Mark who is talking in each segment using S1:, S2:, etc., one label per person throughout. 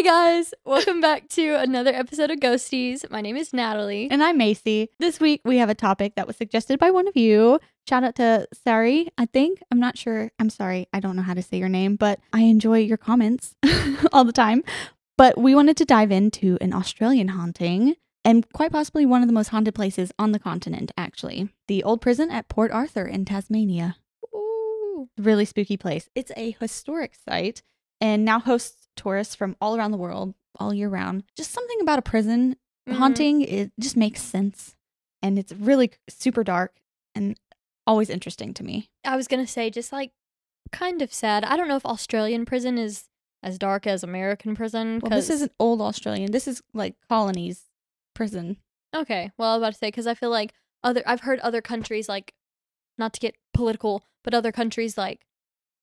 S1: Hey guys, welcome back to another episode of Ghosteas. My name is Natalie.
S2: And I'm Macy. This week we have a topic that was suggested by one of you. Shout out to Sari, I think. I'm not sure. I'm sorry. I don't know how to say your name, but I enjoy your comments all the time. But we wanted to dive into an Australian haunting and quite possibly one of the most haunted places on the continent, actually. The old prison at Port Arthur in Tasmania.
S1: Ooh.
S2: Really spooky place. It's a historic site and now hosts tourists from all around the world all year round. Just something about a prison
S1: Mhm.
S2: haunting it just makes sense and it's really super dark and always interesting to me
S1: I was gonna say just like kind of sad. I don't know if Australian prison is as dark as American prison.
S2: well this isn't old australian this is like colonies prison
S1: okay. Well, I was about to say because I feel like other I've heard other countries like not to get political, but other countries like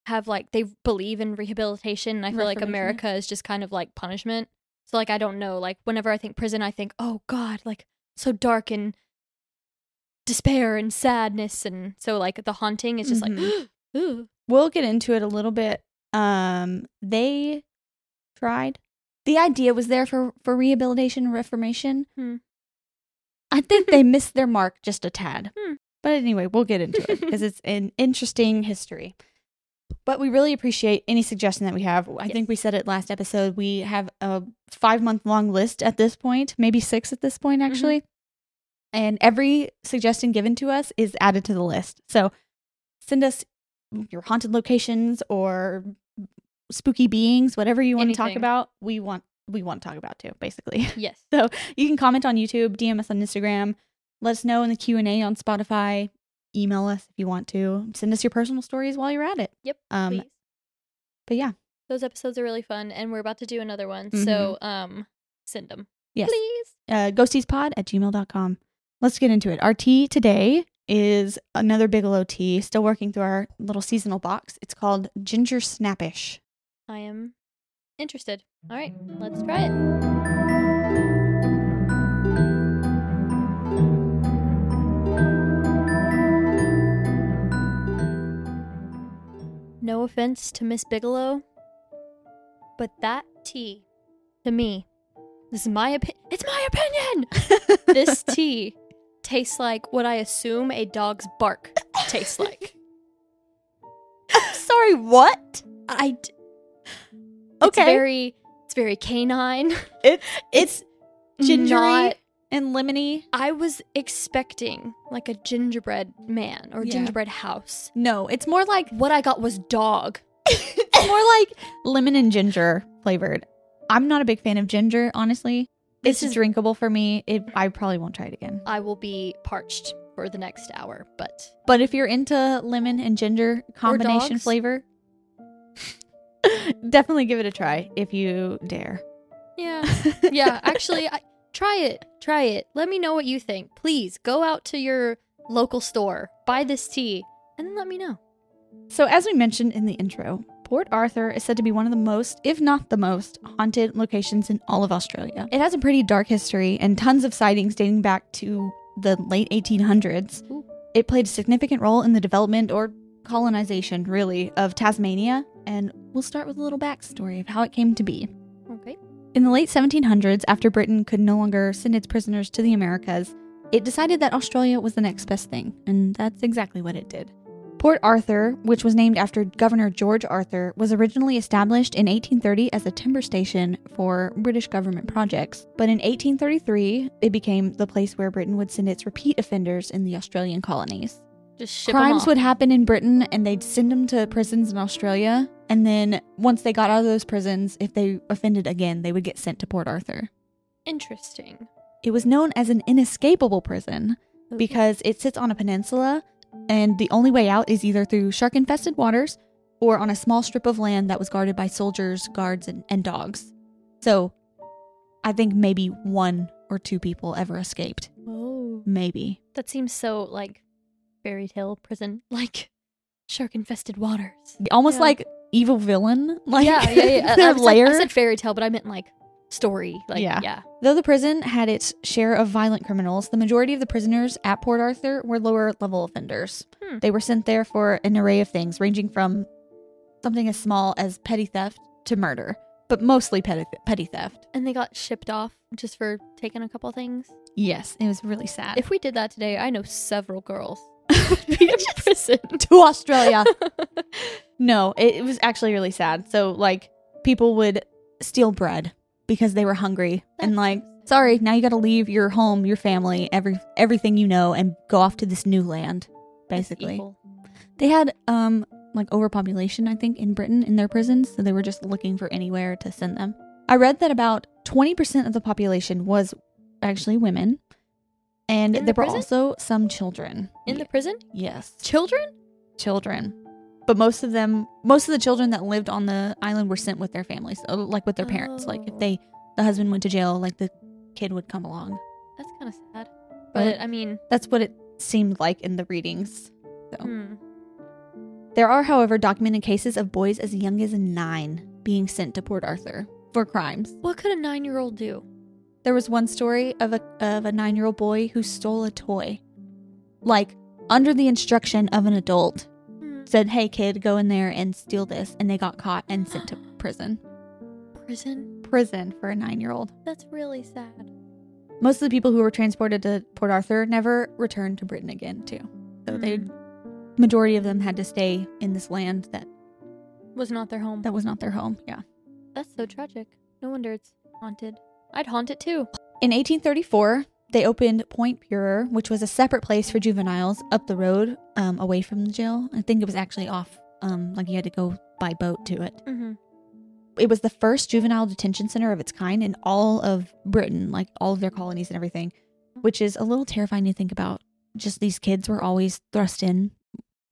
S1: have like they believe in rehabilitation. And I feel like America is just kind of like punishment. So like I don't know. Like whenever I think prison, I think oh god, like so dark and despair and sadness, and so like the haunting is just
S2: Mhm.
S1: like ooh.
S2: we'll get into it a little bit um they tried the idea was there for for rehabilitation and reformation
S1: Hmm.
S2: i think they missed their mark just a tad
S1: Hmm.
S2: but anyway we'll get into it because it's an interesting history but we really appreciate any suggestion that we have. I think we said it last episode. We have a five month long list at this point maybe six at this point mm-hmm. actually. And every suggestion given to us is added to the list. So send us your haunted locations or spooky beings, whatever you want to talk about. We want we want to talk about too, basically.
S1: Yes.
S2: So you can comment on YouTube, DM us on Instagram, let us know in the Q and A on Spotify, email us if you want to, send us your personal stories while you're at it.
S1: Yep.
S2: Um,
S1: please.
S2: but yeah,
S1: Those episodes are really fun, and we're about to do another one. So um, send them,
S2: yes.
S1: please.
S2: Uh, ghosteaspod at gmail.com. Let's get into it. Our tea today is another Bigelow tea, still working through our little seasonal box. It's called Ginger Snappish.
S1: I am interested. All right, let's try it. No offense to Miss Bigelow, but that tea, to me, this is my opinion. It's my opinion. this tea tastes like what I assume a dog's bark tastes like.
S2: Sorry, what?
S1: I. D-
S2: Okay.
S1: It's very. It's very canine.
S2: It's
S1: It's
S2: gingery
S1: not-
S2: and lemony.
S1: I was expecting like a gingerbread man or
S2: Yeah.
S1: gingerbread house.
S2: No, it's more like
S1: What I got was dog.
S2: it's more like lemon and ginger flavored. I'm not a big fan of ginger, honestly.
S1: This
S2: it's
S1: is-
S2: drinkable for me. It, I probably won't try it again.
S1: I will be parched for the next hour, but
S2: But if you're into lemon and ginger combination
S1: dogs.
S2: flavor, definitely give it a try if you dare.
S1: yeah, yeah. Actually, I, try it. Try it. Let me know what you think. Please go out to your local store, buy this tea, and then let me know.
S2: So, as we mentioned in the intro, Port Arthur is said to be one of the most, if not the most, haunted locations in all of Australia. It has a pretty dark history and tons of sightings dating back to the late 1800s.
S1: Ooh.
S2: It played a significant role in the development or colonization, really, of Tasmania. And we'll start with a little backstory of how it came to be. In the late 1700s, after Britain could no longer send its prisoners to the Americas, it decided that Australia was the next best thing, and that's exactly what it did. Port Arthur, which was named after Governor George Arthur, was originally established in 1830 as a timber station for British government projects. But in 1833, it became the place where Britain would send its repeat offenders in the Australian colonies.
S1: Just
S2: Crimes would happen in Britain and they'd send them to prisons in Australia. And then once they got out of those prisons, if they offended again, they would get sent to Port Arthur.
S1: Interesting.
S2: It was known as an inescapable prison
S1: Ooh.
S2: because it sits on a peninsula and the only way out is either through shark infested waters or on a small strip of land that was guarded by soldiers, guards, and, and dogs. So I think maybe one or two people ever escaped. Maybe.
S1: That seems so like fairy tale prison, like shark infested waters.
S2: Almost
S1: Yeah.
S2: like evil villain. Like
S1: yeah, yeah, yeah. I- I,
S2: their lair.
S1: like, I said fairy tale, but I meant like story. Like,
S2: Yeah.
S1: yeah.
S2: Though the prison had its share of violent criminals, the majority of the prisoners at Port Arthur were lower level offenders.
S1: Hmm.
S2: They were sent there for an array of things, ranging from something as small as petty theft to murder. but mostly petty, petty theft.
S1: And they got shipped off just for taking a couple things.
S2: Yes, it was really sad.
S1: If we did that today, I know several girls be in prison.
S2: to Australia. no, it, it was actually really sad. So like people would steal bread because they were hungry and like sorry, now you got to leave your home, your family, every everything you know and go off to this new land basically. They had um like overpopulation I think in Britain in their prisons, so they were just looking for anywhere to send them. I read that about 20% of the population was actually women and
S1: In the
S2: there were
S1: prison?
S2: also some children.
S1: In the prison?
S2: yes
S1: Children?
S2: children. But most of them, most of the children that lived on the island were sent with their families, uh, like with their parents. Like if
S1: Oh.
S2: they, the husband went to jail, like the kid would come along.
S1: That's kind of sad.
S2: But-
S1: But I mean,
S2: That's what it seemed like in the readings. So
S1: hmm.
S2: there are, however, documented cases of boys as young as nine being sent to Port Arthur for crimes.
S1: what could a nine year old do?
S2: There was one story of a of a nine year old boy who stole a toy, like under the instruction of an adult.
S1: Hmm.
S2: Said, "Hey kid, go in there and steal this," and they got caught and sent to prison.
S1: Prison?
S2: prison for a nine year old.
S1: That's really sad.
S2: Most of the people who were transported to Port Arthur never returned to Britain again, too. So they
S1: Mm.
S2: majority of them had to stay in this land that
S1: Was not their home.
S2: that was not their home. Yeah.
S1: That's so tragic. No wonder it's haunted. I'd haunt it too.
S2: In 1834, they opened Point Puer, which was a separate place for juveniles up the road, um, away from the jail. I think it was actually off, um, like you had to go by boat to it.
S1: Mm-hmm.
S2: It was the first juvenile detention center of its kind in all of Britain, like all of their colonies and everything, which is a little terrifying to think about. Just these kids were always thrust in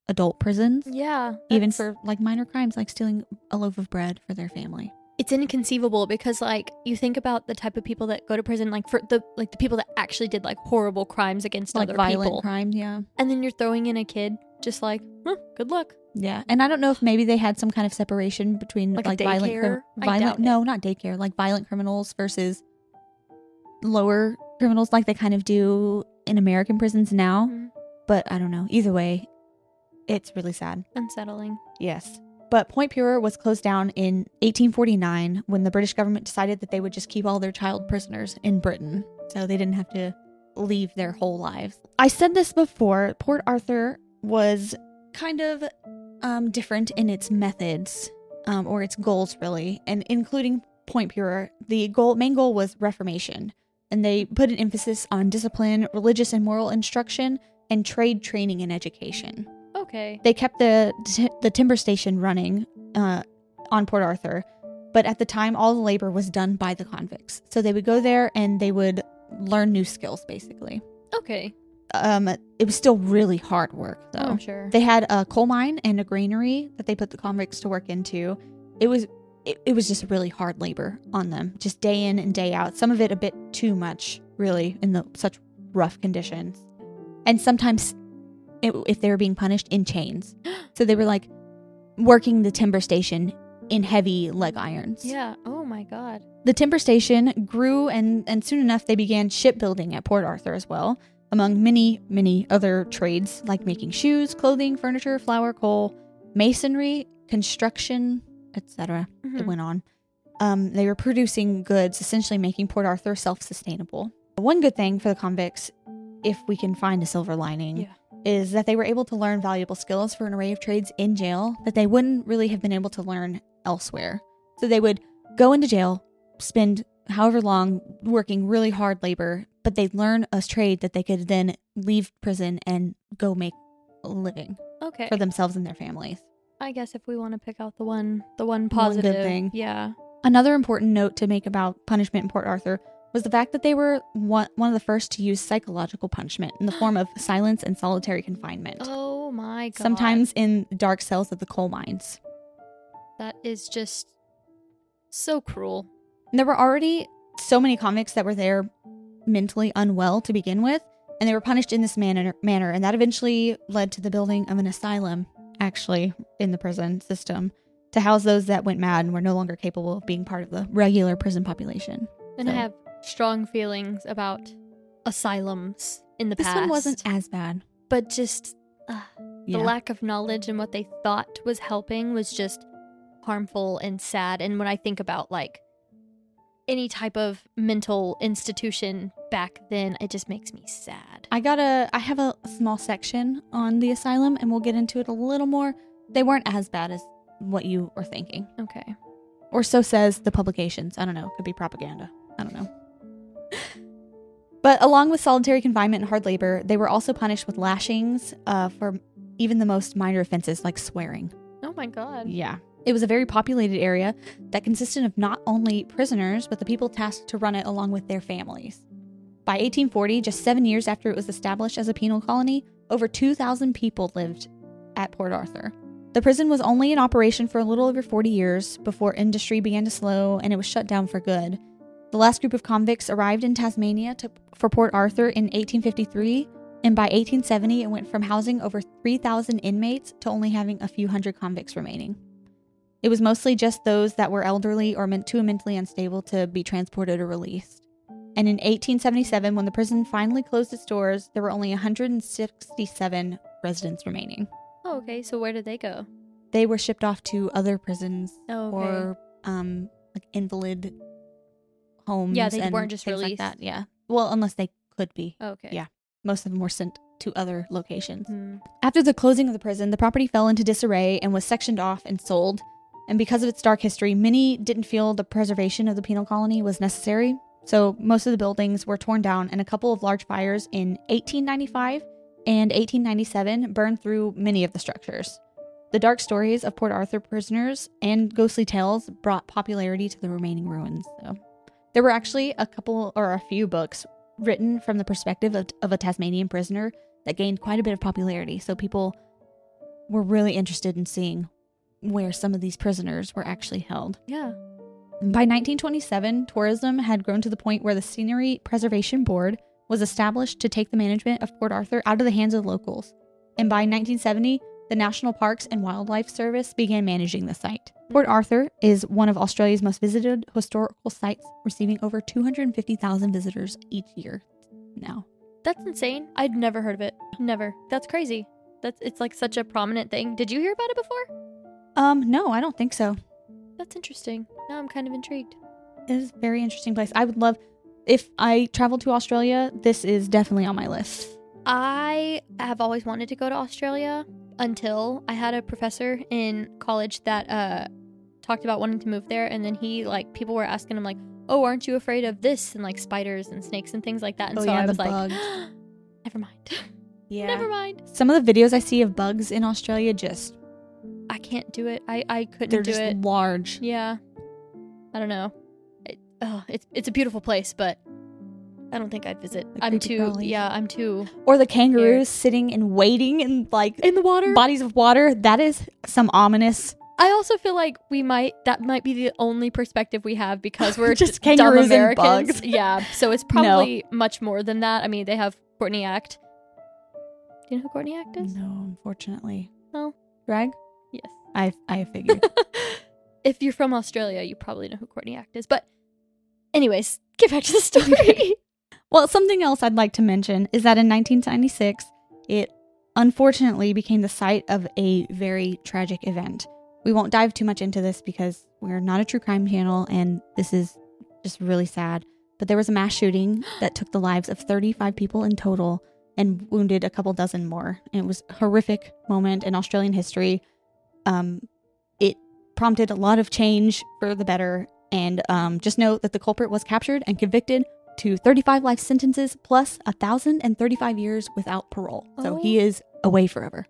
S2: adult prisons,
S1: Yeah.
S2: even for like minor crimes like stealing a loaf of bread for their family.
S1: It's inconceivable because like you think about the type of people that go to prison like for the like the people that actually did like horrible crimes against
S2: Like
S1: other
S2: violent
S1: people
S2: crime, yeah.
S1: and then you're throwing in a kid just like huh, good luck
S2: Yeah. And I don't know if maybe they had some kind of separation between
S1: Like
S2: like, violent? Violent no, not daycare, like violent criminals versus lower criminals like they kind of do in American prisons now.
S1: Mhm.
S2: But I don't know. Either way, it's really sad.
S1: unsettling
S2: Yes. But Point Puer was closed down in 1849 when the British government decided that they would just keep all their child prisoners in Britain. So they didn't have to leave their whole lives. I said this before Port Arthur was kind of um, different in its methods um, or its goals, really, and including Point Puer. The goal, main goal was reformation. And they put an emphasis on discipline, religious and moral instruction, and trade training and education
S1: okay
S2: they kept the the timber station running uh, on Port Arthur, but at the time, all the labor was done by the convicts. So they would go there and they would learn new skills. Basically,
S1: okay
S2: um, it was still really hard work,
S1: oh,
S2: though.
S1: i'm sure
S2: They had a coal mine and a granary that they put the convicts to work into. It was it, it was just really hard labor on them, just day in and day out. Some of it a bit too much, really, in the such rough conditions. And sometimes, if they were being punished, in chains. So they were like working the timber station in heavy leg irons.
S1: yeah oh my god
S2: The timber station grew, and, and soon enough, they began shipbuilding at Port Arthur as well, among many, many other trades like making shoes, clothing, furniture, flour, coal, masonry, construction, etc. It
S1: Mhm.
S2: went on. Um, they were producing goods, essentially making Port Arthur self sustainable. One good thing for the convicts, if we can find a silver lining,
S1: Yeah.
S2: Is that they were able to learn valuable skills for an array of trades in jail that they wouldn't really have been able to learn elsewhere. So they would go into jail, spend however long working really hard labor, but they'd learn a trade that they could then leave prison and go make a living
S1: okay
S2: for themselves and their families.
S1: i guess if we want to pick out the one the one
S2: One
S1: positive
S2: thing.
S1: yeah
S2: Another important note to make about punishment in Port Arthur was the fact that they were one, one of the first to use psychological punishment in the form of silence and solitary confinement,
S1: oh my god
S2: sometimes in dark cells of the coal mines.
S1: that is just so cruel
S2: And there were already so many convicts that were there mentally unwell to begin with, and they were punished in this manner, manner and that eventually led to the building of an asylum, actually, in the prison system to house those that went mad and were no longer capable of being part of the regular prison population.
S1: and i have strong feelings about asylums in the
S2: This
S1: past
S2: one wasn't as bad.
S1: but just uh,
S2: Yeah.
S1: the lack of knowledge and what they thought was helping was just harmful and sad. And when I think about like any type of mental institution back then, it just makes me sad.
S2: I got a I have a small section on the asylum and we'll get into it a little more. They weren't as bad as what you were thinking.
S1: Okay.
S2: Or so says the publications. I don't know. Could be propaganda. I don't know. But along with solitary confinement and hard labor, they were also punished with lashings uh, for even the most minor offenses like swearing.
S1: Oh my god.
S2: Yeah. It was a very populated area that consisted of not only prisoners, but the people tasked to run it along with their families. By 1840, just seven years after it was established as a penal colony, over 2,000 people lived at Port Arthur. The prison was only in operation for a little over 40 years before industry began to slow and it was shut down for good. The last group of convicts arrived in Tasmania to, for Port Arthur in 1853, and by 1870 it went from housing over 3,000 inmates to only having a few hundred convicts remaining. It was mostly just those that were elderly or meant too mentally unstable to be transported or released. And in 1877, when the prison finally closed its doors, there were only 167 residents remaining.
S1: Oh, okay. So where did they go?
S2: They were shipped off to other prisons
S1: Oh, okay.
S2: or um, like invalid homes.
S1: Yeah, they weren't just released.
S2: Like that. Yeah. Well, unless they could be.
S1: okay.
S2: Yeah. Most of them were sent to other locations.
S1: Hmm.
S2: After the closing of the prison, the property fell into disarray and was sectioned off and sold. And because of its dark history, many didn't feel the preservation of the penal colony was necessary. So most of the buildings were torn down, and a couple of large fires in 1895 and 1897 burned through many of the structures. The dark stories of Port Arthur prisoners and ghostly tales brought popularity to the remaining ruins. So there were actually a couple or a few books written from the perspective of, of a Tasmanian prisoner that gained quite a bit of popularity. So people were really interested in seeing where some of these prisoners were actually held.
S1: Yeah.
S2: By 1927, tourism had grown to the point where the Scenery Preservation Board was established to take the management of Port Arthur out of the hands of locals. And by 1970, the National Parks and Wildlife Service began managing the site. Port Arthur is one of Australia's most visited historical sites, receiving over 250,000 visitors each year now.
S1: That's insane. I'd never heard of it. Never. That's crazy. That's it's like such a prominent thing. Did you hear about it before?
S2: Um, no, I don't think so.
S1: That's interesting. Now I'm kind of intrigued.
S2: It is a very interesting place. I would love if I travel to Australia, this is definitely on my list.
S1: I have always wanted to go to Australia until I had a professor in college that uh talked about wanting to move there and then he like people were asking him like, "Oh, aren't you afraid of this and like spiders and snakes and things like that?" And
S2: Oh,
S1: so
S2: yeah,
S1: I was like, "Never mind.
S2: Yeah.
S1: Never mind.
S2: Some of the videos I see of bugs in Australia just
S1: I can't do it. I I couldn't
S2: they're
S1: do
S2: just
S1: it."
S2: large.
S1: Yeah. I don't know. It, oh, it's it's a beautiful place, but I don't think I'd visit.
S2: The
S1: I'm too
S2: crawlies.
S1: yeah, I'm too
S2: Or the kangaroos sitting and waiting in like
S1: in the water.
S2: bodies of water. That is some ominous.
S1: I also feel like we might that might be the only perspective we have because we're
S2: Just
S1: d- dumb
S2: kangaroos and
S1: Americans.
S2: bugs.
S1: Yeah, so it's probably much more than that. I mean, they have Courtney Act. Do you know who Courtney Act is?
S2: No, unfortunately.
S1: No.
S2: Drag?
S1: Yes.
S2: I I figured.
S1: if you're from Australia, you probably know who Courtney Act is. But anyways, get back to the story.
S2: Well, something else I'd like to mention is that in 1996, it unfortunately became the site of a very tragic event. We won't dive too much into this because we're not a true crime channel and this is just really sad. But there was a mass shooting that took the lives of 35 people in total and wounded a couple dozen more. And it was a horrific moment in Australian history. Um, it prompted a lot of change for the better. And um, just note that the culprit was captured and convicted to 35 life sentences plus 1,035 years without parole. So
S1: Oh.
S2: he is away forever.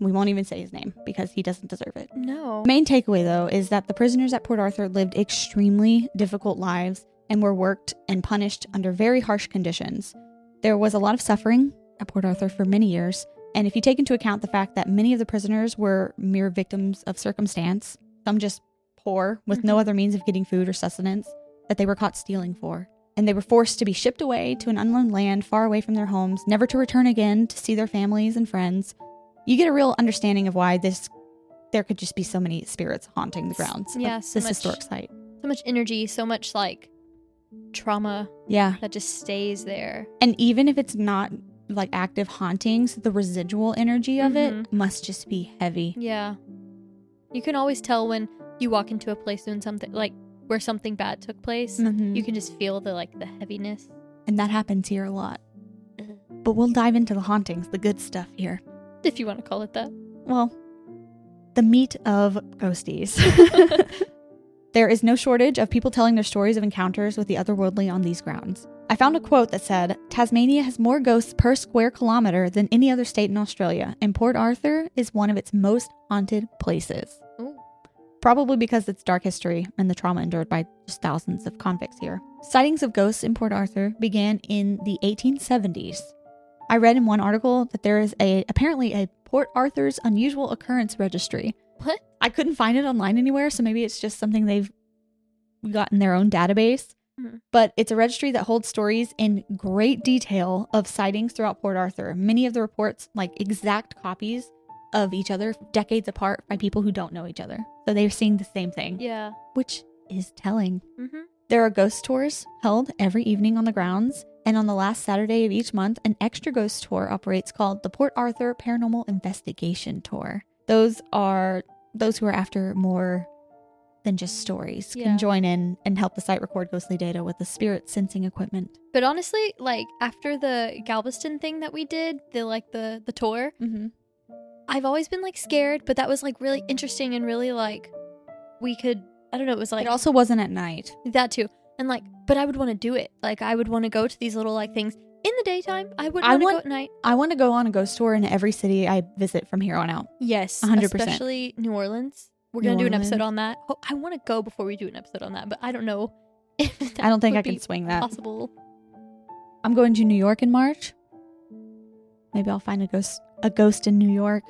S2: We won't even say his name because he doesn't deserve it.
S1: no.
S2: Main takeaway, though, is that the prisoners at Port Arthur lived extremely difficult lives and were worked and punished under very harsh conditions. There was a lot of suffering at Port Arthur for many years, and if you take into account the fact that many of the prisoners were mere victims of circumstance, some just poor with no
S1: Mhm.
S2: other means of getting food or sustenance, that they were caught stealing for. And they were forced to be shipped away to an unknown land far away from their homes, never to return again to see their families and friends. You get a real understanding of why this there could just be so many spirits haunting the grounds
S1: Yeah, so
S2: this
S1: much-
S2: historic site.
S1: So much energy, so much like trauma
S2: Yeah.
S1: that just stays there.
S2: And even if it's not like active hauntings, the residual energy of it
S1: Mhm.
S2: must just be heavy.
S1: Yeah. You can always tell when you walk into a place doing something like where something bad took place,
S2: Mhm.
S1: you can just feel the like the heaviness.
S2: and that happens here a lot. But we'll dive into the hauntings, the good stuff here.
S1: If you want to call it that.
S2: Well, the meat of Ghosteas. there is no shortage of people telling their stories of encounters with the otherworldly on these grounds. I found a quote that said Tasmania has more ghosts per square kilometer than any other state in Australia, and Port Arthur is one of its most haunted places. Probably because its dark history and the trauma endured by just thousands of convicts here. Sightings of ghosts in Port Arthur began in the 1870s. I read in one article that there is a apparently a Port Arthur's unusual occurrence registry.
S1: What?
S2: I couldn't find it online anywhere, so maybe it's just something they've got in their own database.
S1: Mhm.
S2: But it's a registry that holds stories in great detail of sightings throughout Port Arthur. Many of the reports, like exact copies of each other, decades apart by people who don't know each other. So they're seeing the same thing,
S1: Yeah.
S2: which is telling.
S1: Mm-hmm.
S2: There are ghost tours held every evening on the grounds, and on the last Saturday of each month, an extra ghost tour operates called the Port Arthur Paranormal Investigation Tour. Those are those who are after more than just stories
S1: Yeah.
S2: can join in and help the site record ghostly data with the spirit sensing equipment.
S1: But honestly, like after the Galveston thing that we did, the like the the tour,
S2: Mm-hmm.
S1: I've always been like scared, but that was like really interesting and really like we could I don't know, it was like
S2: it also wasn't at night.
S1: that too. And like but I would want to do it. Like I would want to go to these little like things in the daytime. I would
S2: I
S1: want to go at night.
S2: I want to go on a ghost tour in every city I visit from here on out.
S1: Yes,
S2: 100%.
S1: especially New Orleans. We're gonna do an episode on that. Oh, I want to go before we do an episode on that, but I don't know.
S2: I don't think I can swing that.
S1: possible.
S2: I'm going to New York in March. Maybe I'll find a ghost a ghost in New York.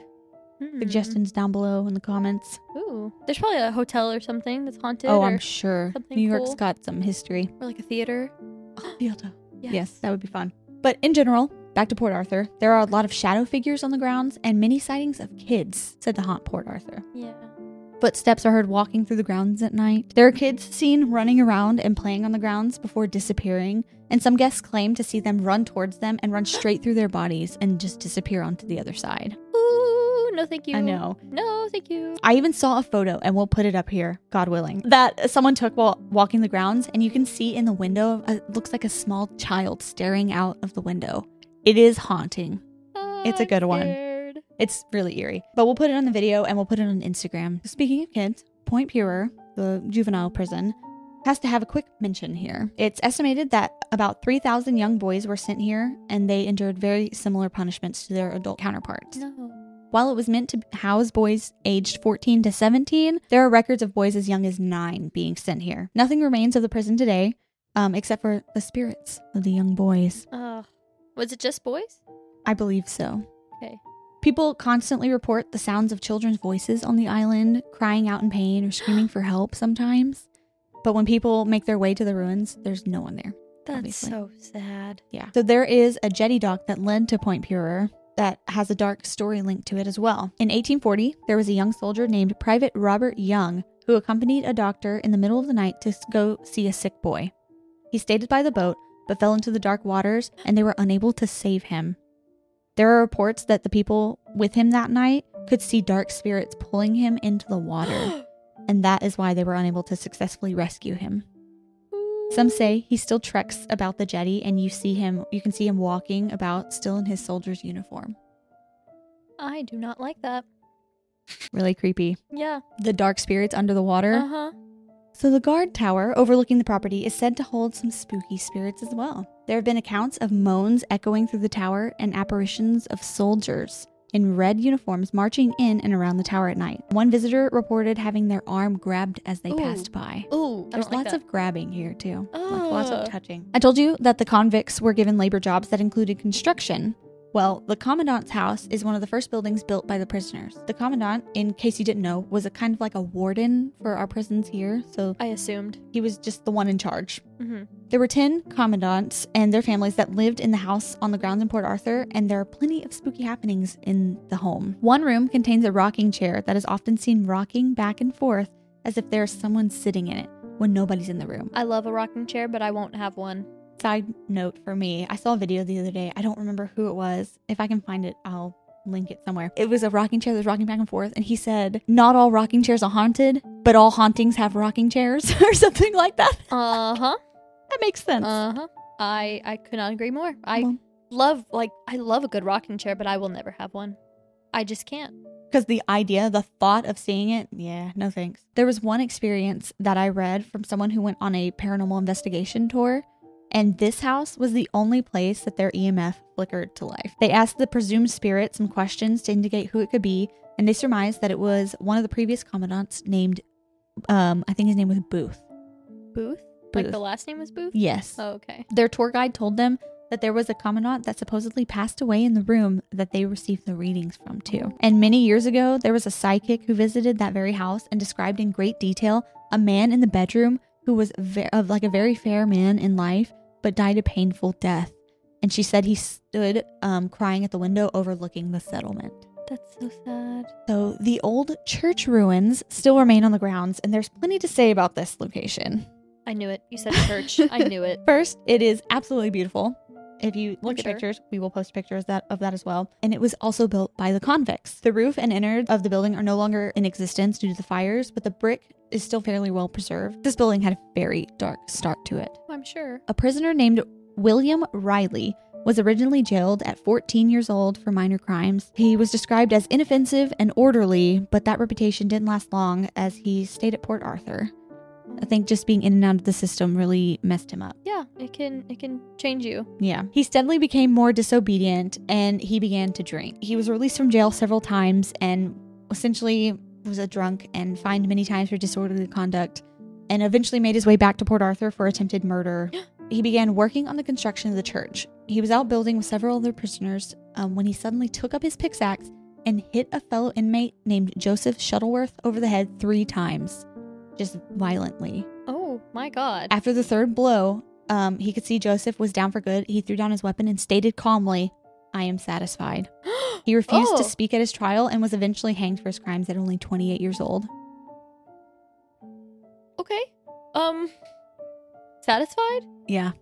S1: Hmm.
S2: Suggestions down below in the comments.
S1: Ooh, there's probably a hotel or something that's haunted.
S2: Oh, I'm sure. New York's
S1: cool.
S2: got some history.
S1: or like a theater.
S2: Theater.
S1: Yes.
S2: Yes, that would be fun. But in general, back to Port Arthur, there are a lot of shadow figures on the grounds and many sightings of kids said to haunt Port Arthur.
S1: Yeah.
S2: Footsteps are heard walking through the grounds at night. There are kids seen running around and playing on the grounds before disappearing, and some guests claim to see them run towards them and run straight through their bodies and just disappear onto the other side.
S1: No, thank you.
S2: I know.
S1: No, thank you.
S2: I even saw a photo, and we'll put it up here, God willing, that someone took while walking the grounds, and you can see in the window, uh, it looks like a small child staring out of the window. It is haunting. It's a
S1: I'm
S2: good one.
S1: scared.
S2: It's really eerie. But we'll put it on the video and we'll put it on Instagram. Speaking of kids, Point Puer, the juvenile prison, has to have a quick mention here. It's estimated that about 3,000 young boys were sent here and they endured very similar punishments to their adult counterparts.
S1: No.
S2: While it was meant to house boys aged 14 to 17, there are records of boys as young as 9 being sent here. Nothing remains of the prison today, um, except for the spirits of the young boys.
S1: Uh, was it just boys?
S2: I believe so.
S1: Okay.
S2: People constantly report the sounds of children's voices on the island, crying out in pain or screaming for help sometimes. But when people make their way to the ruins, there's no one there.
S1: That's
S2: Obviously.
S1: so sad.
S2: Yeah. So there is a jetty dock that led to Point Puer that has a dark story linked to it as well. In 1840, there was a young soldier named Private Robert Young who accompanied a doctor in the middle of the night to go see a sick boy. He stayed by the boat but fell into the dark waters and they were unable to save him. There are reports that the people with him that night could see dark spirits pulling him into the water, and that is why they were unable to successfully rescue him. Some say he still treks about the jetty and you see him you can see him walking about still in his soldier's uniform.
S1: I do not like that.
S2: Really creepy.
S1: Yeah.
S2: The dark spirits under the water.
S1: Uh huh.
S2: So the guard tower overlooking the property is said to hold some spooky spirits as well. There have been accounts of moans echoing through the tower and apparitions of soldiers in red uniforms marching in and around the tower at night. One visitor reported having their arm grabbed as they
S1: Ooh.
S2: passed by.
S1: Ooh,
S2: There's
S1: don't like
S2: lots
S1: that.
S2: of grabbing here too. Oh. Like lots
S1: Ugh.
S2: of touching. I told you that the convicts were given labor jobs that included construction. Well, the commandant's house is one of the first buildings built by the prisoners. The commandant, in case you didn't know, was a kind of like a warden for our prisons here, so
S1: I assumed.
S2: he was just the one in charge.
S1: Mm-hmm.
S2: There were 10 commandants and their families that lived in the house on the grounds in Port Arthur, and there are plenty of spooky happenings in the home. One room contains a rocking chair that is often seen rocking back and forth as if there's someone sitting in it when nobody's in the room.
S1: I love a rocking chair, but I won't have one.
S2: Side note for me, I saw a video the other day. I don't remember who it was. If I can find it, I'll link it somewhere. It was a rocking chair that was rocking back and forth, and he said, "Not all rocking chairs are haunted, but all hauntings have rocking chairs," or something like that.
S1: Uh huh.
S2: That makes sense.
S1: Uh huh. I I could not agree more. I
S2: Well-
S1: love like I love a good rocking chair, but I will never have one. I just can't.
S2: Because the idea, the thought of seeing it, yeah, no thanks. There was one experience that I read from someone who went on a paranormal investigation tour, and this house was the only place that their EMF flickered to life. They asked the presumed spirit some questions to indicate who it could be, and they surmised that it was one of the previous commandants named, um, I think his name was Booth.
S1: Booth. Like the last name was Booth.
S2: Yes.
S1: Oh, okay.
S2: Their tour guide told them that there was a commandant that supposedly passed away in the room that they received the readings from too. And many years ago, there was a psychic who visited that very house and described in great detail a man in the bedroom who was ve- of like a very fair man in life but died a painful death. And she said he stood um, crying at the window overlooking the settlement.
S1: That's so sad.
S2: So the old church ruins still remain on the grounds, and there's plenty to say about this location.
S1: I knew it. You said church. I knew it.
S2: First, it is absolutely beautiful. If you look at pictures, we will post pictures that of that as well. And it was also built by the convicts. The roof and innards of the building are no longer in existence due to the fires, but the brick is still fairly well preserved. This building had a very dark start to it.
S1: I'm sure.
S2: A prisoner named William Riley was originally jailed at 14 years old for minor crimes. He was described as inoffensive and orderly, but that reputation didn't last long as he stayed at Port Arthur. I think just being in and out of the system really messed him up.
S1: Yeah, it can it can change you.
S2: Yeah. He steadily became more disobedient and he began to drink. He was released from jail several times and essentially was a drunk and fined many times for disorderly conduct and eventually made his way back to Port Arthur for attempted murder. he began working on the construction of the church. He was out building with several other prisoners um, when he suddenly took up his pickaxe and hit a fellow inmate named Joseph Shuttleworth over the head three times, just violently.
S1: Oh my god.
S2: After the third blow, um, he could see Joseph was down for good. He threw down his weapon and stated calmly, I am satisfied. He refused
S1: Oh.
S2: to speak at his trial and was eventually hanged for his crimes at only 28 years old.
S1: okay. Um. Satisfied?
S2: Yeah.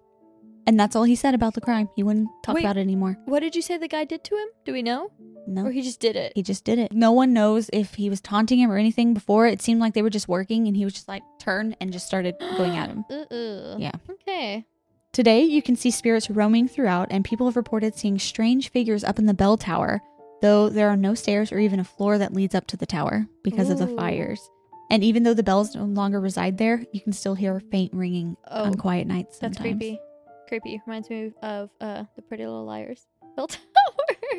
S2: And that's all he said about the crime. He wouldn't talk
S1: Wait.
S2: about it anymore.
S1: What did you say the guy did to him? Do we know?
S2: No.
S1: Or he just did it?
S2: He just did it. No one knows if he was taunting him or anything before. It seemed like they were just working and he was just like turned and just started going at him.
S1: Uh-uh.
S2: Yeah.
S1: Okay.
S2: Today, you can see spirits roaming throughout, and people have reported seeing strange figures up in the bell tower, though there are no stairs or even a floor that leads up to the tower because of the fires. And even though the bells no longer reside there, you can still hear faint ringing
S1: Oh,
S2: on quiet nights.
S1: that's creepy. Creepy. Reminds me of uh the Pretty Little Liars. Bell Tower.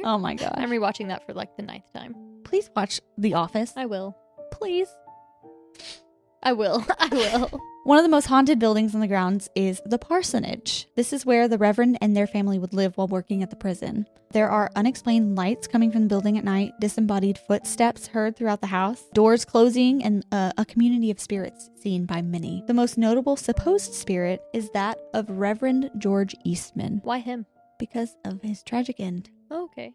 S2: Oh my god!
S1: I'm rewatching that for like the ninth time.
S2: Please watch The Office.
S1: I will.
S2: Please.
S1: I will. I will.
S2: One of the most haunted buildings on the grounds is the parsonage. This is where the Reverend and their family would live while working at the prison. There are unexplained lights coming from the building at night, disembodied footsteps heard throughout the house, doors closing, and uh, a community of spirits seen by many. The most notable supposed spirit is that of Reverend George Eastman
S1: Why him?
S2: because of his tragic end.
S1: okay.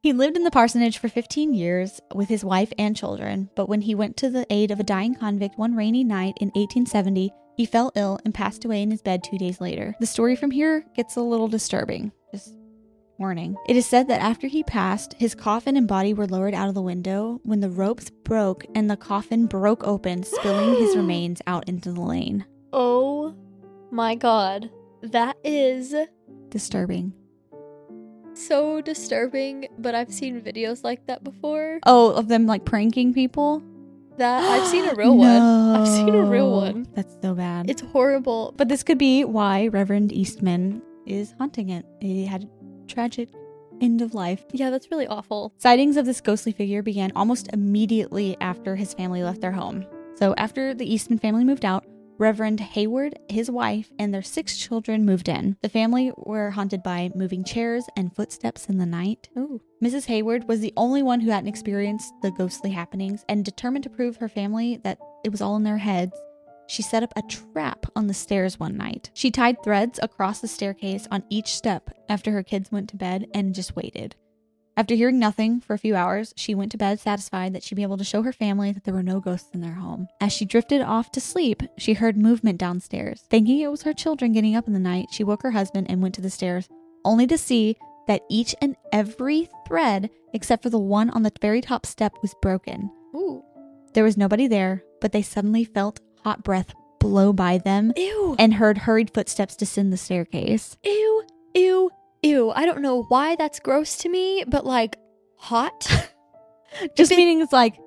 S2: He lived in the parsonage for 15 years with his wife and children, but when he went to the aid of a dying convict one rainy night in 1870, he fell ill and passed away in his bed two days later. The story from here gets a little disturbing. Just warning. It is said that after he passed, his coffin and body were lowered out of the window when the ropes broke and the coffin broke open, spilling his remains out into the lane.
S1: Oh my god. That is
S2: Disturbing.
S1: So disturbing, but I've seen videos like that before.
S2: Oh, of them like pranking people?
S1: That I've seen a real one. I've seen a real one.
S2: That's so bad.
S1: It's horrible.
S2: But this could be why Reverend Eastman is haunting it. He had a tragic end of life.
S1: Yeah, that's really awful.
S2: Sightings of this ghostly figure began almost immediately after his family left their home. So, after the Eastman family moved out, Reverend Hayward, his wife, and their six children moved in. The family were haunted by moving chairs and footsteps in the night.
S1: Ooh.
S2: Mrs. Hayward was the only one who hadn't experienced the ghostly happenings and determined to prove her family that it was all in their heads. She set up a trap on the stairs one night. She tied threads across the staircase on each step after her kids went to bed and just waited. After hearing nothing for a few hours, she went to bed satisfied that she'd be able to show her family that there were no ghosts in their home. As she drifted off to sleep, she heard movement downstairs. Thinking it was her children getting up in the night, she woke her husband and went to the stairs, only to see that each and every thread, except for the one on the very top step, was broken.
S1: Ooh.
S2: There was nobody there, but they suddenly felt hot breath blow by them
S1: Ew.
S2: and heard hurried footsteps descend the staircase.
S1: Ew. Ew. Ew. I don't know why that's gross to me, but like hot.
S2: Just
S1: it-
S2: meaning it's like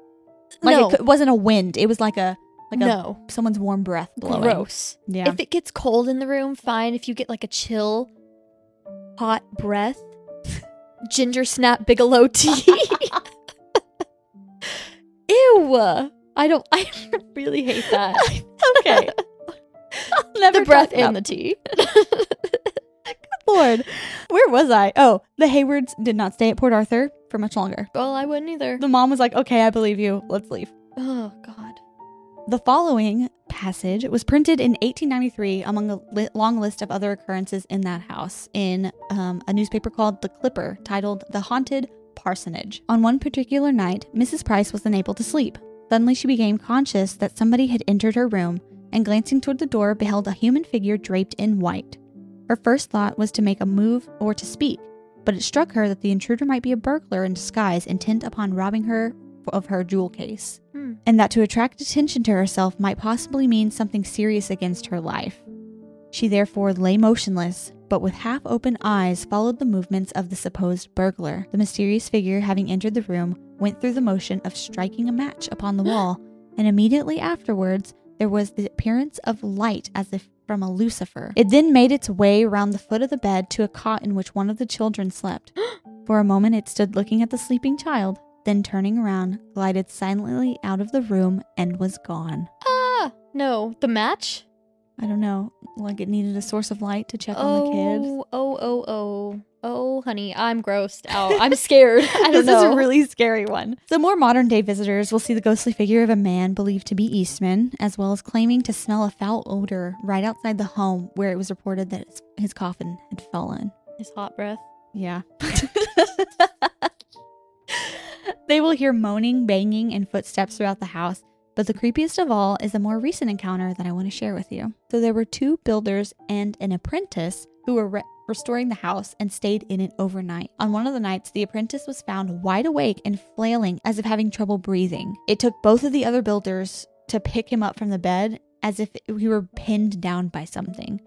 S2: like
S1: no.
S2: it, wasn't a wind. It was like a like
S1: no.
S2: a someone's warm breath blowing.
S1: Gross.
S2: Yeah.
S1: If it gets cold in the room, fine. If you get like a chill, hot breath, ginger snap Bigelow tea. Ew. I don't. I really hate that.
S2: okay. I'll never
S1: the breath and the tea.
S2: Lord. Where was I? Oh, the Haywards did not stay at Port Arthur for much longer.
S1: well, I wouldn't either.
S2: The mom was like, "Okay, I believe you. Let's leave."
S1: Oh God.
S2: The following passage was printed in 1893 among a li- long list of other occurrences in that house in um, a newspaper called The Clipper titled The Haunted Parsonage. On one particular night, Mrs. Price was unable to sleep. Suddenly, she became conscious that somebody had entered her room and, glancing toward the door, beheld a human figure draped in white. Her first thought was to make a move or to speak, but it struck her that the intruder might be a burglar in disguise intent upon robbing her of her jewel case
S1: Hmm.
S2: and that to attract attention to herself might possibly mean something serious against her life. She therefore lay motionless, but with half open eyes followed the movements of the supposed burglar. The mysterious figure, having entered the room, went through the motion of striking a match upon the wall, and immediately afterwards there was the appearance of light as if from a lucifer. It then made its way round the foot of the bed to a cot in which one of the children slept. For a moment it stood looking at the sleeping child, then turning around, glided silently out of the room and was gone.
S1: Ah. No. The match.
S2: I don't know, like it needed a source of light to check on the kids.
S1: Oh. Oh. Oh. Oh. Honey, I'm grossed out. I'm scared. I don't
S2: this
S1: know.
S2: is a really scary one. So, more modern day visitors will see the ghostly figure of a man believed to be Eastman, as well as claiming to smell a foul odor right outside the home where it was reported that his- his coffin had fallen.
S1: His hot breath.
S2: Yeah. they will hear moaning, banging, and footsteps throughout the house. But the creepiest of all is a more recent encounter that I want to share with you. So there were two builders and an apprentice who were re- restoring the house and stayed in it overnight. On one of the nights, the apprentice was found wide awake and flailing as if having trouble breathing. It took both of the other builders to pick him up from the bed as if he were pinned down by something.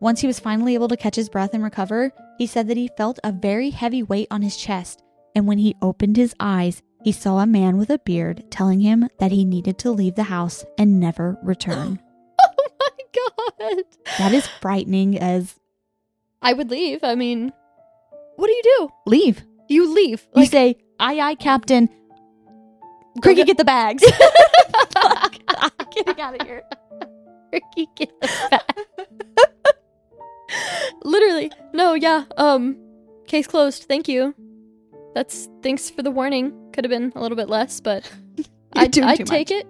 S2: Once he was finally able to catch his breath and recover, he said that he felt a very heavy weight on his chest, and when he opened his eyes, he saw a man with a beard telling him that he needed to leave the house and never return.
S1: Oh my god.
S2: that is frightening as
S1: I would leave. I mean, what do you do?
S2: leave.
S1: You leave.
S2: You
S1: Like,
S2: say, aye, aye, Captain. Cricket,
S1: get-
S2: the bags. I'm getting out of here.
S1: Ricky, get the bag. Literally. No, yeah. Um, case closed. Thank you. That's thanks for the warning. Could have been a little bit less, but I'd,
S2: doing
S1: I'd
S2: too
S1: take
S2: much.
S1: it.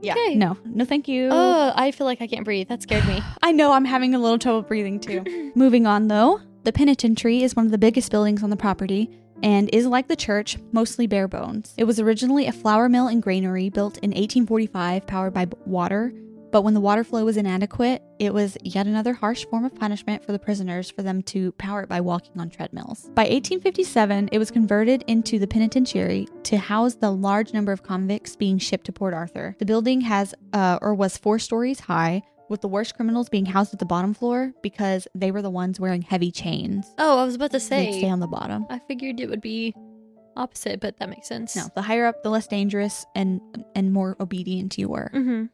S2: Yeah.
S1: Okay.
S2: No, no, thank you.
S1: Oh, I feel like I can't breathe. That scared me.
S2: I know I'm having a little trouble breathing too. Moving on though, the penitentiary is one of the biggest buildings on the property and is like the church, mostly bare bones. It was originally a flour mill and granary built in 1845, powered by water. But when the water flow was inadequate, it was yet another harsh form of punishment for the prisoners for them to power it by walking on treadmills. By 1857, it was converted into the penitentiary to house the large number of convicts being shipped to Port Arthur. The building has, uh, or was four stories high, with the worst criminals being housed at the bottom floor because they were the ones wearing heavy chains.
S1: Oh, I was about to say.
S2: They'd stay on the bottom.
S1: I figured it would be opposite, but that makes sense.
S2: No, the higher up, the less dangerous and and more obedient you were.
S1: Mm-hmm.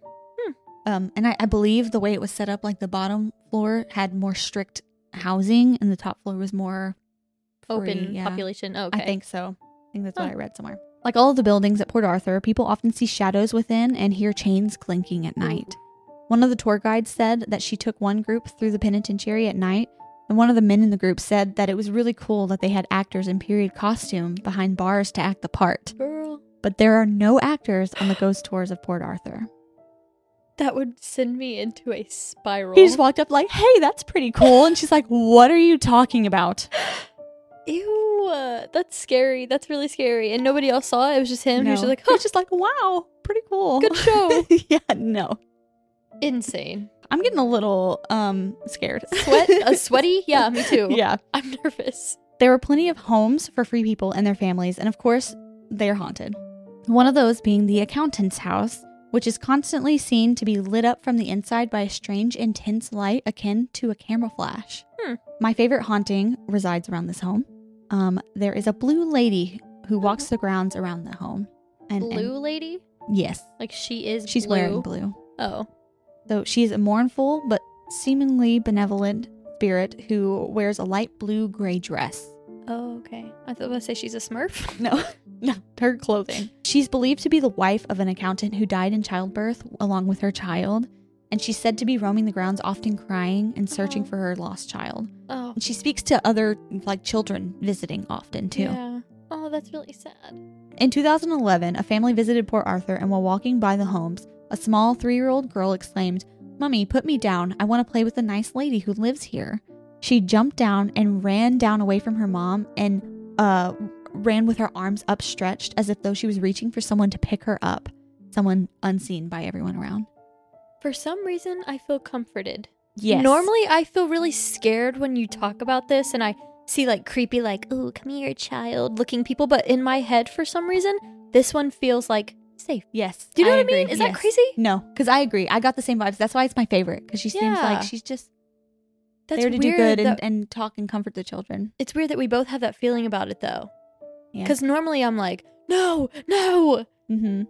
S2: Um, and I, I believe the way it was set up, like the bottom floor had more strict housing, and the top floor was more
S1: Open
S2: yeah.
S1: population. Oh, okay.
S2: I think so. I think that's what I read somewhere. Like all of the buildings at Port Arthur, people often see shadows within and hear chains clinking at night. One of the tour guides said that she took one group through the penitentiary at night, and one of the men in the group said that it was really cool that they had actors in period costume behind bars to act the part.
S1: Girl,
S2: But there are no actors on the ghost tours of Port Arthur.
S1: That would send me into a spiral.
S2: He just walked up like, "Hey, that's pretty cool," and she's like, "What are you talking about?"
S1: Ew, uh, that's scary. That's really scary. And nobody else saw it. It was just him. He was just like, huh,
S2: was just like, "Wow, pretty cool."
S1: good show.
S2: yeah, no.
S1: Insane.
S2: I'm getting a little um scared.
S1: Sweat, uh, sweaty. Yeah, me too.
S2: yeah.
S1: I'm nervous.
S2: There were plenty of homes for free people and their families, and of course, they are haunted. One of those being the accountant's house, which is constantly seen to be lit up from the inside by a strange, intense light akin to a camera flash.
S1: Hmm.
S2: My favorite haunting resides around this home. Um, there is a blue lady who walks the grounds around the home. And, and-
S1: Blue lady,
S2: yes,
S1: like she is.
S2: she's
S1: blue.
S2: wearing blue.
S1: Oh,
S2: So she is a mournful but seemingly benevolent spirit who wears a light blue gray dress.
S1: Oh, okay. I thought I was gonna say she's a Smurf.
S2: No, no, her clothing. She's believed to be the wife of an accountant who died in childbirth along with her child, and she's said to be roaming the grounds, often crying and searching
S1: Oh.
S2: for her lost child.
S1: Oh,
S2: And she speaks to other like children visiting often too.
S1: yeah. Oh, that's really sad.
S2: In 2011, a family visited Port Arthur, and while walking by the homes, a small three-year-old girl exclaimed, "Mummy, put me down. I want to play with the nice lady who lives here." She jumped down and ran down away from her mom and uh, ran with her arms upstretched as if though she was reaching for someone to pick her up, someone unseen by everyone around.
S1: For some reason, I feel comforted.
S2: Yes.
S1: Normally, I feel really scared when you talk about this, and I see like creepy, like "Oh, come here, child," looking people. But in my head, for some reason, this one feels like safe.
S2: Yes.
S1: Do you know
S2: I
S1: what I mean?
S2: agree.
S1: Is that crazy?
S2: No, because I agree. I got the same vibes. That's why it's my favorite because she seems
S1: Yeah.
S2: like she's just
S1: That's
S2: there to do good and,
S1: that-
S2: and talk and comfort the children.
S1: it's weird that we both have that feeling about it, though.
S2: Yeah.
S1: Because normally I'm like, no, no.
S2: Mm-hmm.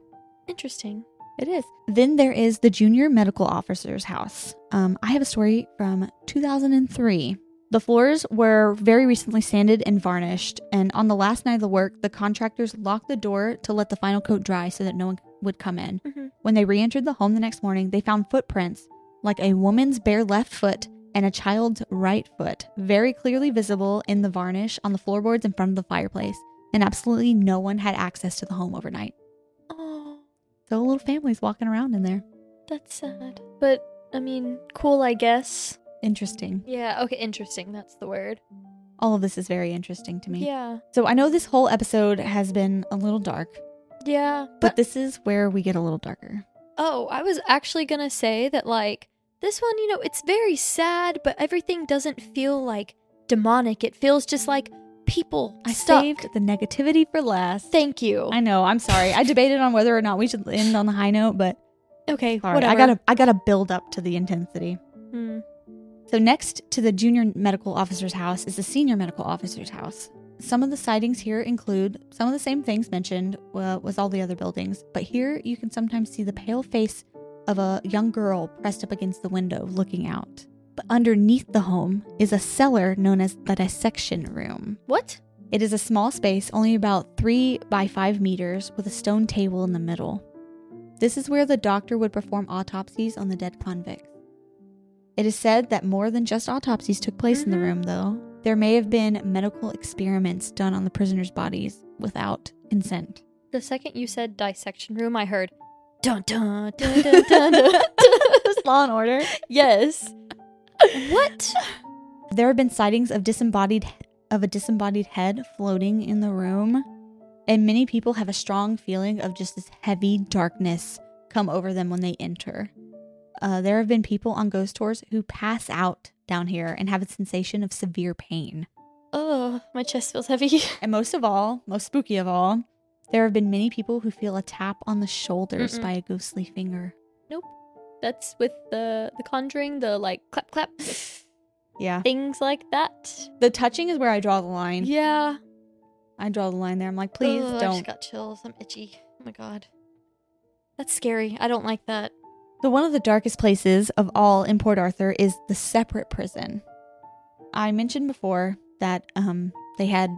S1: Interesting.
S2: It is. Then there is the junior medical officer's house. Um, I have a story from 2003. The floors were very recently sanded and varnished, and on the last night of the work, the contractors locked the door to let the final coat dry so that no one would come in.
S1: Mhm.
S2: When they re entered the home the next morning, they found footprints like a woman's bare left foot and a child's right foot, very clearly visible in the varnish on the floorboards in front of the fireplace, and absolutely no one had access to the home overnight.
S1: Oh,
S2: So a little family's walking around in there.
S1: that's sad. But I mean, cool, I guess.
S2: Interesting.
S1: Yeah. Okay. Interesting. That's the word.
S2: All of this is very interesting to me.
S1: Yeah.
S2: So I know this whole episode has been a little dark,
S1: Yeah.
S2: but this is where we get a little darker.
S1: Oh, I was actually gonna say that like this one, you know, it's very sad, but everything doesn't feel like demonic. It feels just like people
S2: I
S1: stuck.
S2: saved the negativity for last.
S1: Thank you.
S2: I know. I'm sorry. I debated on whether or not we should end on the high note, but
S1: okay,
S2: sorry.
S1: whatever.
S2: I gotta I gotta build up to the intensity.
S1: Hmm.
S2: So next to the junior medical officer's house is the senior medical officer's house. Some of the sightings here include some of the same things mentioned uh, with all the other buildings, but here you can sometimes see the pale face of a young girl pressed up against the window looking out. But underneath the home is a cellar known as the dissection room.
S1: What?
S2: It is a small space, only about three by five meters, with a stone table in the middle. This is where the doctor would perform autopsies on the dead convicts. It is said that more than just autopsies took place in the
S1: Mhm.
S2: room, though. There may have been medical experiments done on the prisoners' bodies without consent.
S1: The second you said dissection room, I heard dun dun dun dun dun. dun.
S2: Law and Order.
S1: yes. What?
S2: There have been sightings of disembodied of a disembodied head floating in the room, and many people have a strong feeling of just this heavy darkness come over them when they enter. Uh, there have been people on ghost tours who pass out down here and have a sensation of severe pain.
S1: Oh, my chest feels heavy.
S2: And most of all, most spooky of all, there have been many people who feel a tap on the shoulders
S1: Mm-mm.
S2: by a ghostly finger. Nope.
S1: That's with the the conjuring, the like clap clap
S2: Yeah.
S1: things like that.
S2: The touching is where I draw the line.
S1: Yeah.
S2: I draw the line there. I'm like, please
S1: Ugh, I
S2: don't.
S1: just got chills. I'm itchy. Oh my god. That's scary. I don't like that.
S2: So, one of the darkest places of all in Port Arthur is the separate prison. I mentioned before that um, they had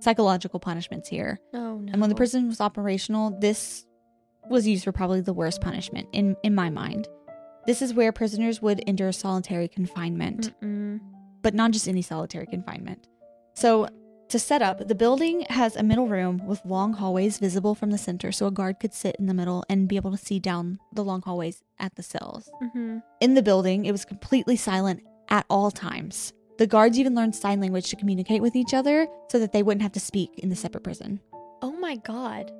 S2: psychological punishments here.
S1: Oh no.
S2: And when the prison was operational, this was used for probably the worst punishment in, in my mind. This is where prisoners would endure solitary confinement,
S1: Mm-mm.
S2: but not just any solitary confinement. So, to set up, the building has a middle room with long hallways visible from the center, so a guard could sit in the middle and be able to see down the long hallways at the cells.
S1: Mhm.
S2: In the building, it was completely silent at all times. The guards even learned sign language to communicate with each other so that they wouldn't have to speak in the separate prison.
S1: Oh my god.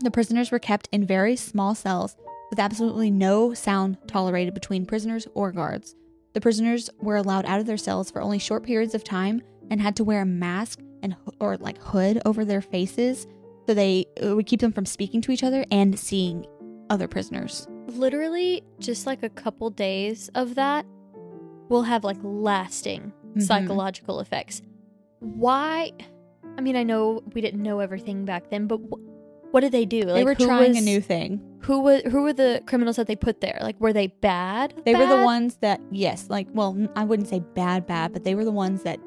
S2: The prisoners were kept in very small cells with absolutely no sound tolerated between prisoners or guards. The prisoners were allowed out of their cells for only short periods of time and had to wear a mask and or like hood over their faces so they it would keep them from speaking to each other and seeing other prisoners.
S1: Literally, just like a couple days of that will have like lasting
S2: Mhm.
S1: psychological effects. Why? I mean, I know we didn't know everything back then, but wh- what did they do?
S2: they
S1: Like,
S2: were
S1: who
S2: trying a new thing.
S1: Who was who were the criminals that they put there? Like, were they bad?
S2: They were the ones that yes, like well, I wouldn't say bad bad, but they were the ones that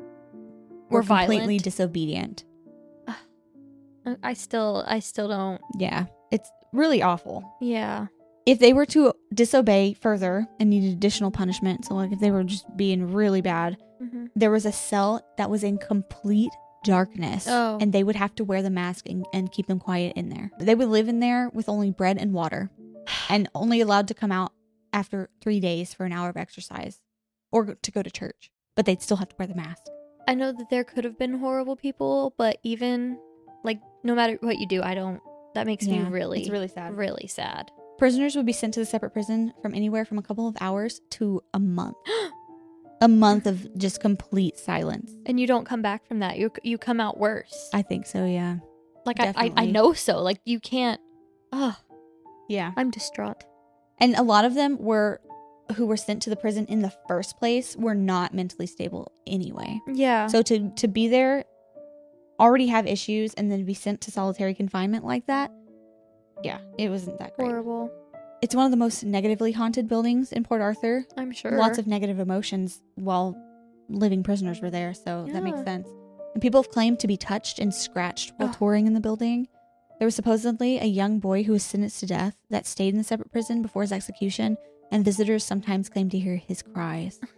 S2: were,
S1: Were
S2: completely disobedient.
S1: I still, I still don't.
S2: Yeah, it's really awful.
S1: Yeah.
S2: If they were to disobey further and needed additional punishment, so like if they were just being really bad,
S1: hmm
S2: there was a cell that was in complete darkness
S1: Oh.
S2: and they would have to wear the mask and, and keep them quiet in there. They would live in there with only bread and water and only allowed to come out after three days for an hour of exercise or to go to church, but they'd still have to wear the mask.
S1: I know that there could have been horrible people, but even like no matter what you do, I don't. That makes me really,
S2: it's really sad.
S1: really sad.
S2: Prisoners would be sent to the separate prison from anywhere from a couple of hours to a month. a month of just complete silence.
S1: And you don't come back from that. You you come out worse.
S2: I think so, yeah.
S1: like I, I, I know so. Like you can't. Oh,
S2: Yeah.
S1: I'm distraught.
S2: And a lot of them were who were sent to the prison in the first place were not mentally stable anyway.
S1: Yeah.
S2: So to to be there already have issues and then be sent to solitary confinement like that, yeah, it wasn't that great.
S1: horrible.
S2: It's one of the most negatively haunted buildings in Port Arthur.
S1: I'm sure.
S2: Lots of negative emotions while living prisoners were there, so that makes sense. And people have claimed to be touched and scratched while
S1: Ugh.
S2: touring in the building. There was supposedly a young boy who was sentenced to death that stayed in the separate prison before his execution, and visitors sometimes claim to hear his cries.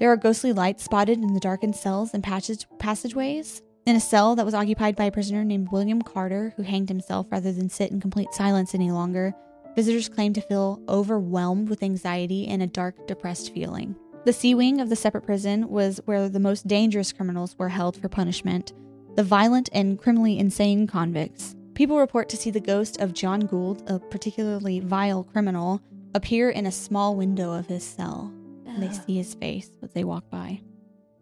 S2: There are ghostly lights spotted in the darkened cells and passage- passageways. In a cell that was occupied by a prisoner named William Carter, who hanged himself rather than sit in complete silence any longer, visitors claim to feel overwhelmed with anxiety and a dark, depressed feeling. The C wing of the separate prison was where the most dangerous criminals were held for punishment the violent and criminally insane convicts. People report to see the ghost of John Gould, a particularly vile criminal, appear in a small window of his cell. And they see his face as they walk by.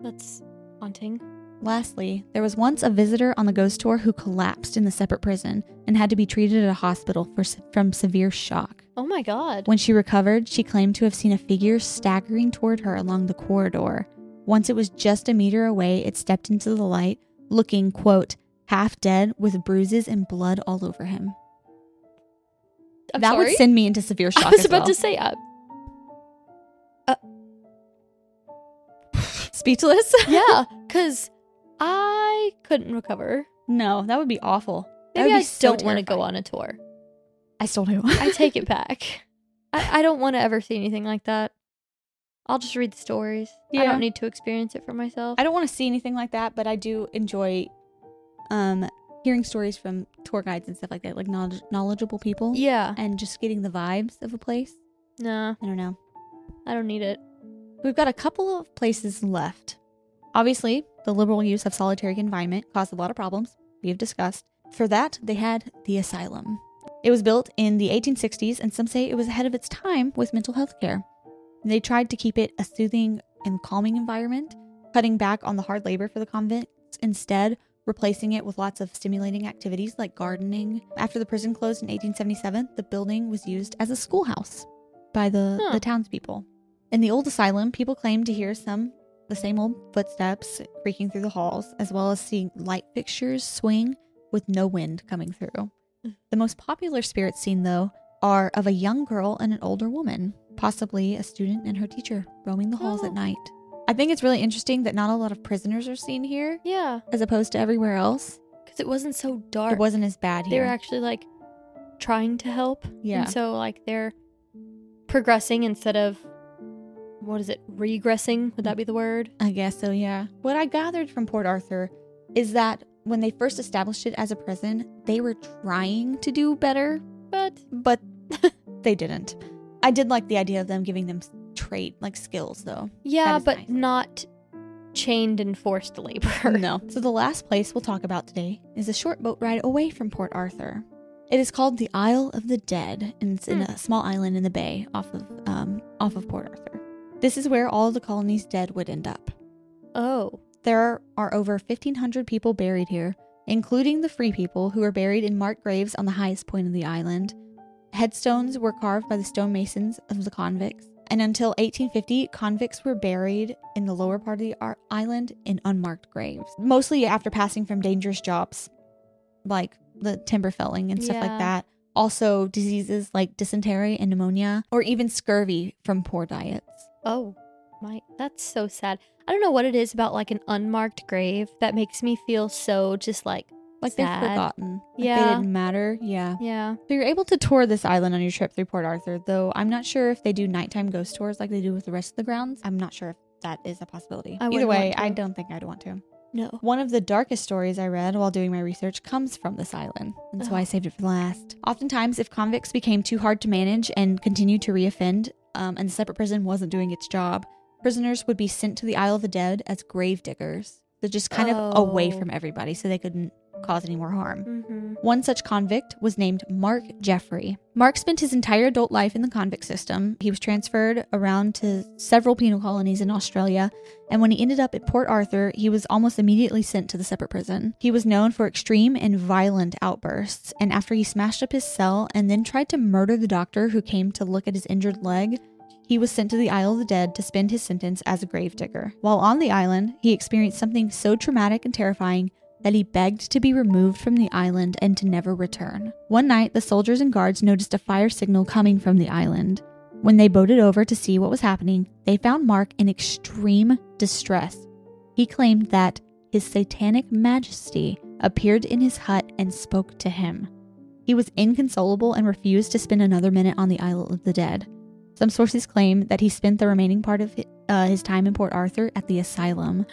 S1: That's haunting.
S2: Lastly, there was once a visitor on the ghost tour who collapsed in the separate prison and had to be treated at a hospital for, from severe shock.
S1: Oh my god.
S2: When she recovered, she claimed to have seen a figure staggering toward her along the corridor. Once it was just a meter away, it stepped into the light, looking, quote, half dead with bruises and blood all over him.
S1: I'm
S2: that
S1: sorry?
S2: would send me into severe shock.
S1: I was
S2: as
S1: about
S2: well.
S1: to say. Uh,
S2: speechless.
S1: yeah, because I couldn't recover.
S2: no, that would be awful. That
S1: Maybe
S2: would be
S1: I
S2: so
S1: don't want to go
S2: terrifying.
S1: on a tour.
S2: I still do.
S1: I take it back. I, I don't want to ever see anything like that. I'll just read the stories. I
S2: Yeah.
S1: don't need to experience it for myself.
S2: I don't want to see anything like that, but I do enjoy um hearing stories from tour guides and stuff like that, like knowledge- knowledgeable people.
S1: yeah.
S2: And just getting the vibes of a place.
S1: Nah,
S2: I don't know.
S1: I don't need it.
S2: We've got a couple of places left. Obviously, the liberal use of solitary confinement caused a lot of problems. We have discussed. For that, they had the asylum. It was built in the 1860s, and some say it was ahead of its time with mental health care. They tried to keep it a soothing and calming environment, cutting back on the hard labor for the convicts, instead, replacing it with lots of stimulating activities like gardening. After the prison closed in 1877, the building was used as a schoolhouse by the,
S1: Huh.
S2: the townspeople. In the old asylum, people claimed to hear some the same old footsteps creaking through the halls, as well as seeing light fixtures swing with no wind coming through. Mm. The most popular spirits seen, though, are of a young girl and an older woman, possibly a student and her teacher, roaming the halls
S1: Oh.
S2: at night. I think it's really interesting that not a lot of prisoners are seen here,
S1: Yeah,
S2: as opposed to everywhere else.
S1: because it wasn't so dark.
S2: It wasn't as bad here.
S1: They were actually like trying to help.
S2: Yeah.
S1: And so like they're progressing instead of what is it? Regressing? Would that be the word?
S2: I guess so, yeah. What I gathered from Port Arthur is that when they first established it as a prison, they were trying to do better,
S1: But
S2: but they didn't. I did like the idea of them giving them trade like skills though.
S1: yeah, but
S2: nice.
S1: not chained and forced labor.
S2: No. So the last place we'll talk about today is a short boat ride away from Port Arthur. It is called the Isle of the Dead, and it's in
S1: Hmm.
S2: a small island in the bay off of um, off of Port Arthur. This is where all the colony's dead would end up.
S1: Oh.
S2: There are over 1,500 people buried here, including the free people who are buried in marked graves on the highest point of the island. Headstones were carved by the stonemasons of the convicts, and until 1850, convicts were buried in the lower part of the island in unmarked graves, mostly after passing from dangerous jobs like the timber felling and stuff
S1: Yeah.
S2: like that. Also, diseases like dysentery and pneumonia, or even scurvy from poor diets.
S1: Oh. My that's so sad. I don't know what it is about like an unmarked grave that makes me feel so just like
S2: Like
S1: sad.
S2: they're forgotten. Like they
S1: Yeah.
S2: didn't matter. Yeah.
S1: Yeah.
S2: So you're able to tour this island on your trip through Port Arthur, though I'm not sure if they do nighttime ghost tours like they do with the rest of the grounds. I'm not sure if that is a possibility.
S1: I
S2: Either way. I don't think I'd want to.
S1: No.
S2: One of the darkest stories I read while doing my research comes from this island, and so
S1: Oh.
S2: I saved it for last. Oftentimes, if convicts became too hard to manage and continued to reoffend, um, and the separate prison wasn't doing its job, prisoners would be sent to the Isle of the Dead as grave diggers. So just kind of away
S1: Oh.
S2: from everybody so they couldn't cause any more harm.
S1: Mm-hmm.
S2: One such convict was named Mark Jeffrey. Mark spent his entire adult life in the convict system. He was transferred around to several penal colonies in Australia, and when he ended up at Port Arthur, he was almost immediately sent to the separate prison. He was known for extreme and violent outbursts, and after he smashed up his cell and then tried to murder the doctor who came to look at his injured leg, he was sent to the Isle of the Dead to spend his sentence as a gravedigger. While on the island, he experienced something so traumatic and terrifying that he begged to be removed from the island and to never return. One night, the soldiers and guards noticed a fire signal coming from the island. When they boated over to see what was happening, they found Mark in extreme distress. He claimed that his satanic majesty appeared in his hut and spoke to him. He was inconsolable and refused to spend another minute on the Isle of the Dead. Some sources claim that he spent the remaining part of hi- uh, his time in Port Arthur at the asylum,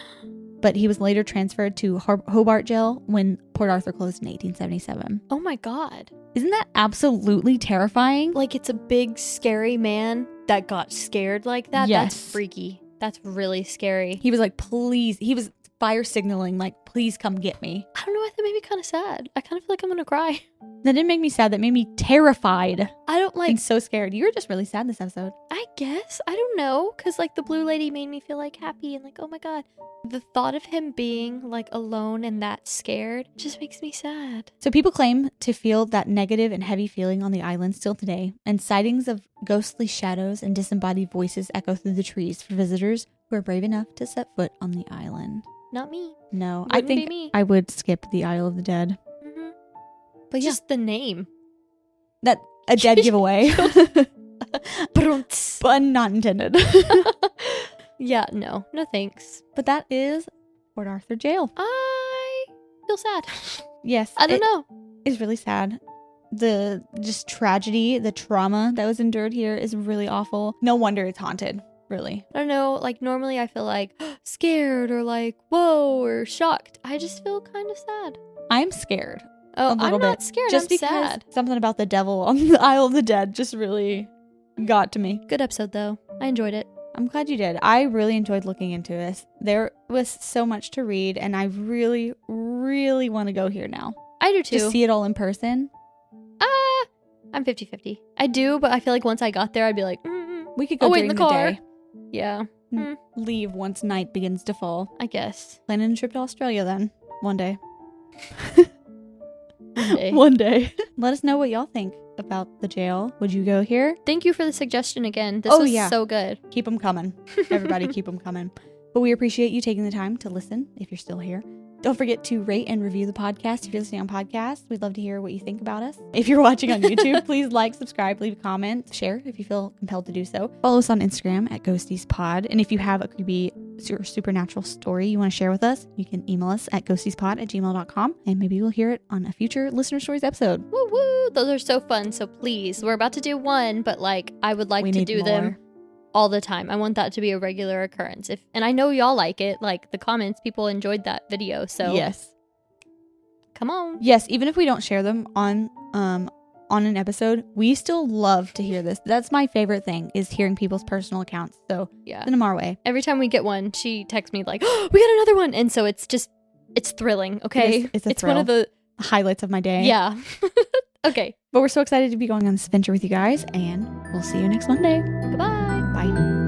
S2: but he was later transferred to Hobart Jail when Port Arthur closed in 1877.
S1: Oh my god.
S2: Isn't that absolutely terrifying?
S1: Like it's a big scary man that got scared like that.
S2: Yes.
S1: That's freaky. That's really scary.
S2: He was like, please, he was fire signaling, like, please come get me.
S1: I don't know why that made me kind of sad. I kind of feel like I'm gonna cry.
S2: That didn't make me sad. That made me terrified
S1: I don't like.
S2: and so scared. You were just really sad this episode.
S1: I guess I don't know, cause like the blue lady made me feel like happy and like oh my god, the thought of him being like alone and that scared just makes me sad.
S2: So people claim to feel that negative and heavy feeling on the island still today, and sightings of ghostly shadows and disembodied voices echo through the trees for visitors who are brave enough to set foot on the island.
S1: Not me.
S2: No, I
S1: Wouldn't be
S2: think
S1: me.
S2: I would skip the Isle of the Dead.
S1: hmm
S2: But yeah,
S1: Just the name.
S2: that a dead giveaway,
S1: Brunts.
S2: pun not intended.
S1: yeah, no, no thanks.
S2: but that is Port Arthur Jail.
S1: I feel sad.
S2: Yes,
S1: I don't know.
S2: It's really sad. The just tragedy, the trauma that was endured here is really awful. No wonder it's haunted. Really.
S1: I don't know. Like normally, I feel like scared or like whoa or shocked. I just feel kind of sad.
S2: I'm scared.
S1: Oh,
S2: A little
S1: I'm not
S2: bit.
S1: scared.
S2: just
S1: I'm
S2: because
S1: sad.
S2: something about the devil on the Isle of the Dead just really got to me.
S1: Good episode though. I enjoyed it.
S2: I'm glad you did. I really enjoyed looking into this. There was so much to read, and I really, really want to go here now.
S1: I do too.
S2: To see it all in person.
S1: Ah, I'm 50 50. I do, but I feel like once I got there, I'd be like, mm
S2: We could go
S1: Oh,
S2: during
S1: in
S2: the,
S1: the car.
S2: day.
S1: Yeah, hmm.
S2: Leave once night begins to fall.
S1: I guess.
S2: Planning a trip to Australia then. One day.
S1: One day.
S2: One day. Let us know what y'all think about the jail. Would you go here?
S1: Thank you for the suggestion again. This
S2: Oh,
S1: was
S2: yeah.
S1: so good.
S2: Keep them coming. Everybody, keep them coming. But we appreciate you taking the time to listen if you're still here. Don't forget to rate and review the podcast if you're listening on podcast. We'd love to hear what you think about us. If you're watching on YouTube, please like, subscribe, leave a comment, share if you feel compelled to do so. Follow us on Instagram at ghosteaspod. And if you have a creepy or supernatural story you want to share with us, you can email us at ghosteaspod at gmail.com and maybe we'll hear it on a future listener stories episode.
S1: Woo woo. Those are so fun. So please, we're about to do one, but like, I would like
S2: we
S1: to do
S2: more.
S1: them all the time. I want that to be a regular occurrence. If and I know y'all like it. Like the comments, people enjoyed that video. So
S2: Yes.
S1: come on.
S2: Yes, even if we don't share them on um on an episode, we still love to hear this. That's my favorite thing is hearing people's personal accounts. So
S1: Yeah.
S2: send them our way.
S1: Every time we get one, she texts me like, oh, "We got another one," and so it's just it's thrilling. Okay,
S2: It is- it's a
S1: one of the
S2: Highlights of my day.
S1: yeah. Okay.
S2: But we're so excited to be going on this adventure with you guys, and we'll see you next Monday.
S1: Goodbye.
S2: 拜。